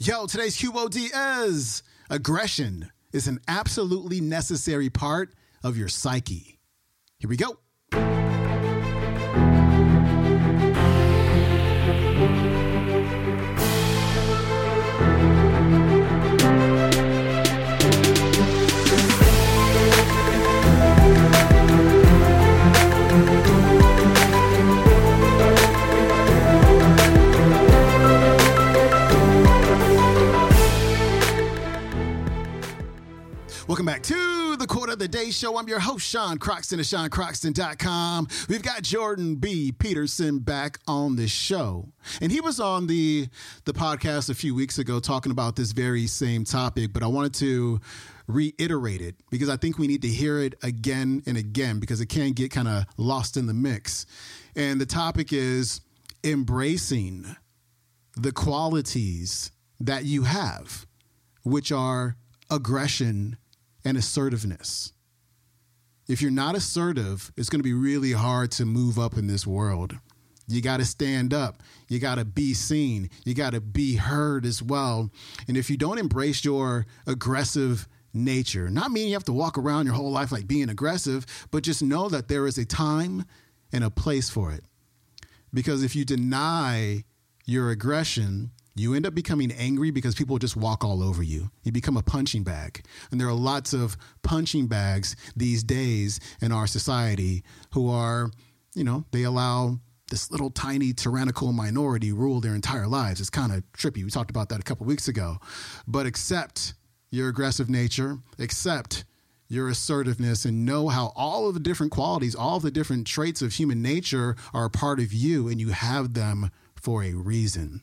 Yo, today's QOD is aggression is an absolutely necessary part of your psyche. Here we go. Welcome back to the Quote of the Day Show. I'm your host, Sean Croxton of SeanCroxton.com. We've got Jordan B. Peterson back on the show. And he was on the, the podcast a few weeks ago talking about this very same topic, but I wanted to reiterate it because I think we need to hear it again and again because it can get kind of lost in the mix. And the topic is embracing the qualities that you have, which are aggression and assertiveness. If you're not assertive, it's going to be really hard to move up in this world. You got to stand up. You got to be seen. You got to be heard as well. And if you don't embrace your aggressive nature, not meaning you have to walk around your whole life like being aggressive, but just know that there is a time and a place for it. Because if you deny your aggression, you end up becoming angry because people just walk all over you. You become a punching bag. And there are lots of punching bags these days in our society who are, you know, they allow this little tiny tyrannical minority rule their entire lives. It's kind of trippy. We talked about that a couple weeks ago. But accept your aggressive nature, accept your assertiveness, and know how all of the different qualities, all of the different traits of human nature are a part of you, and you have them for a reason.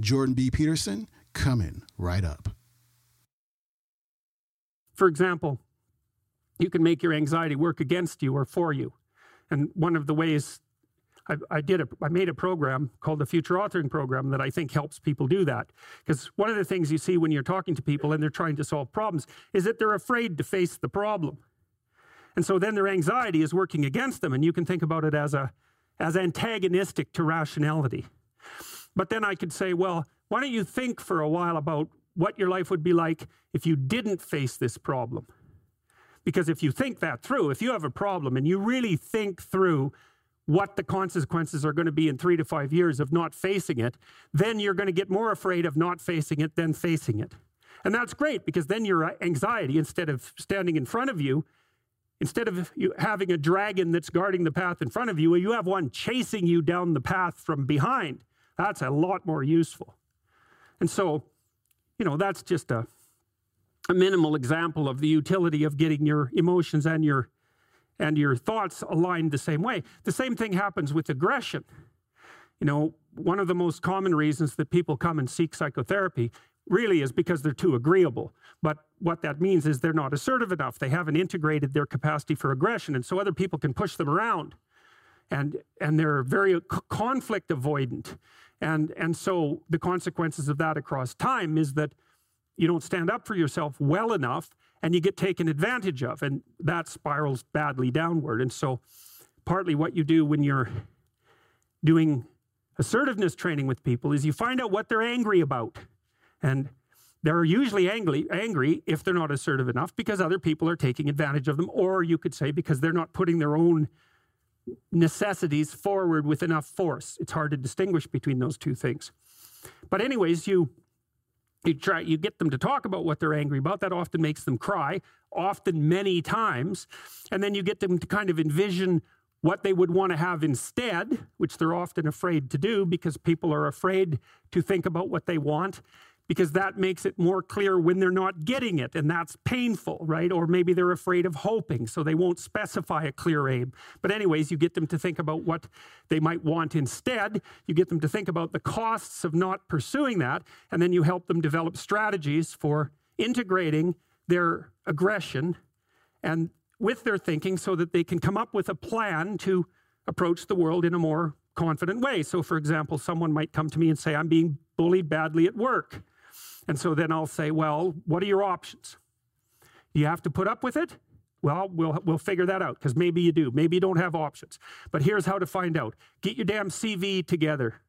Jordan B. Peterson coming right up. For example, you can make your anxiety work against you or for you. And one of the ways I, I, did a, I made a program called the Future Authoring Program that I think helps people do that. Because one of the things you see when you're talking to people and they're trying to solve problems is that they're afraid to face the problem. And so then their anxiety is working against them, and you can think about it as a as antagonistic to rationality. But then I could say, well, why don't you think for a while about what your life would be like if you didn't face this problem? Because if you think that through, if you have a problem and you really think through what the consequences are going to be in three to five years of not facing it, then you're going to get more afraid of not facing it than facing it. And that's great because then your anxiety, instead of standing in front of you, instead of you having a dragon that's guarding the path in front of you, you have one chasing you down the path from behind. That's a lot more useful. And so, you know, that's just a, a minimal example of the utility of getting your emotions and your and your thoughts aligned the same way. The same thing happens with aggression. You know, one of the most common reasons that people come and seek psychotherapy really is because they're too agreeable. But what that means is they're not assertive enough. They haven't integrated their capacity for aggression. And so other people can push them around. And, and they're very conflict avoidant. And, and so the consequences of that across time is that you don't stand up for yourself well enough and you get taken advantage of. And that spirals badly downward. And so, partly what you do when you're doing assertiveness training with people is you find out what they're angry about. And they're usually angry, angry if they're not assertive enough because other people are taking advantage of them, or you could say because they're not putting their own necessities forward with enough force. It's hard to distinguish between those two things. But anyways, you you try you get them to talk about what they're angry about that often makes them cry often many times and then you get them to kind of envision what they would want to have instead which they're often afraid to do because people are afraid to think about what they want because that makes it more clear when they're not getting it, and that's painful, right? Or maybe they're afraid of hoping, so they won't specify a clear aim. But, anyways, you get them to think about what they might want instead. You get them to think about the costs of not pursuing that, and then you help them develop strategies for integrating their aggression and with their thinking so that they can come up with a plan to approach the world in a more confident way. So, for example, someone might come to me and say, I'm being bullied badly at work. And so then I'll say, well, what are your options? You have to put up with it? Well, we'll, we'll figure that out because maybe you do. Maybe you don't have options. But here's how to find out get your damn CV together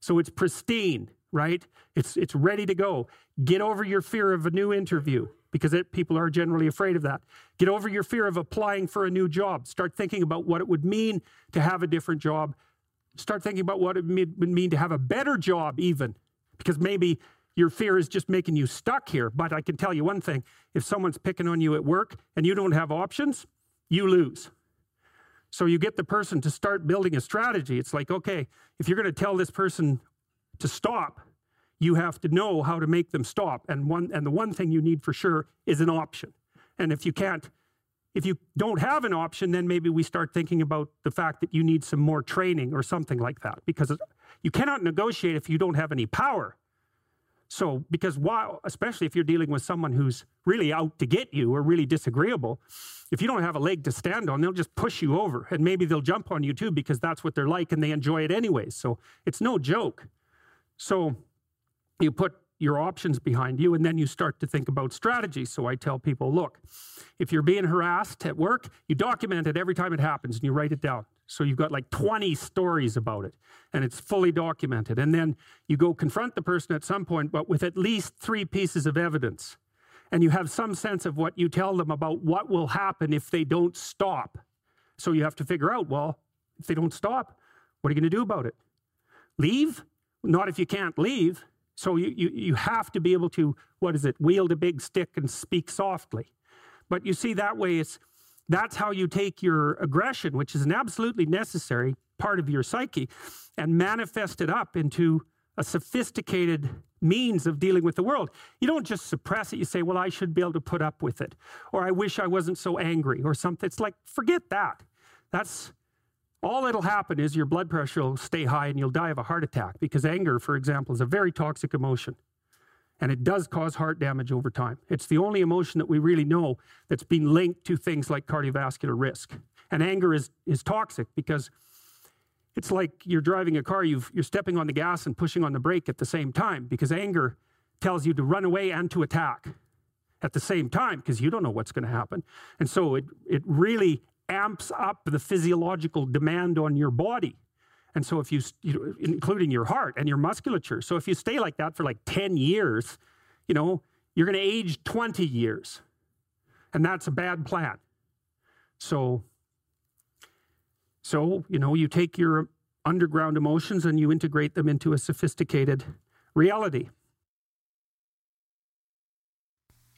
so it's pristine, right? It's it's ready to go. Get over your fear of a new interview because it, people are generally afraid of that. Get over your fear of applying for a new job. Start thinking about what it would mean to have a different job. Start thinking about what it would mean to have a better job, even because maybe your fear is just making you stuck here. But I can tell you one thing if someone's picking on you at work and you don't have options, you lose. So you get the person to start building a strategy. It's like, okay, if you're going to tell this person to stop, you have to know how to make them stop. And one and the one thing you need for sure is an option. And if you can't if you don't have an option, then maybe we start thinking about the fact that you need some more training or something like that because you cannot negotiate if you don't have any power. So, because while, especially if you're dealing with someone who's really out to get you or really disagreeable, if you don't have a leg to stand on, they'll just push you over and maybe they'll jump on you too because that's what they're like and they enjoy it anyways. So, it's no joke. So, you put your options behind you and then you start to think about strategy. So, I tell people look, if you're being harassed at work, you document it every time it happens and you write it down. So you've got like 20 stories about it and it's fully documented. And then you go confront the person at some point, but with at least three pieces of evidence. And you have some sense of what you tell them about what will happen if they don't stop. So you have to figure out well, if they don't stop, what are you going to do about it? Leave? Not if you can't leave. So you, you, you have to be able to, what is it, wield a big stick and speak softly. But you see, that way it's that's how you take your aggression, which is an absolutely necessary part of your psyche, and manifest it up into a sophisticated means of dealing with the world. You don't just suppress it. You say, well, I should be able to put up with it, or I wish I wasn't so angry, or something. It's like, forget that. That's all that'll happen is your blood pressure will stay high and you'll die of a heart attack because anger, for example, is a very toxic emotion and it does cause heart damage over time. It's the only emotion that we really know that's been linked to things like cardiovascular risk. And anger is, is toxic because it's like you're driving a car, you are stepping on the gas and pushing on the brake at the same time because anger tells you to run away and to attack at the same time because you don't know what's going to happen. And so it, it really amps up the physiological demand on your body and so if you, you know, including your heart and your musculature. So if you stay like that for like 10 years, you know, you're going to age 20 years. And that's a bad plan. So so, you know, you take your underground emotions and you integrate them into a sophisticated reality.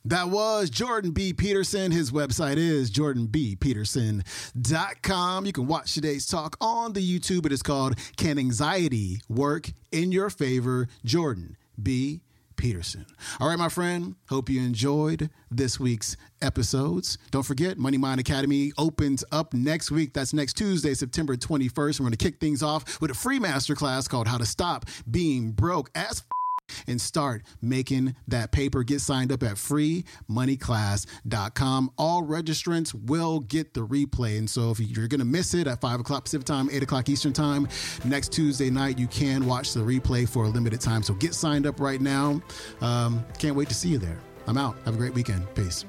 That was Jordan B. Peterson. His website is jordanbpeterson.com. You can watch today's talk on the YouTube. It is called Can Anxiety Work in Your Favor? Jordan B. Peterson. All right, my friend. Hope you enjoyed this week's episodes. Don't forget, Money Mind Academy opens up next week. That's next Tuesday, September 21st. We're going to kick things off with a free masterclass called How to Stop Being Broke as and start making that paper. Get signed up at freemoneyclass.com. All registrants will get the replay. And so if you're going to miss it at 5 o'clock Pacific time, 8 o'clock Eastern time, next Tuesday night, you can watch the replay for a limited time. So get signed up right now. Um, can't wait to see you there. I'm out. Have a great weekend. Peace.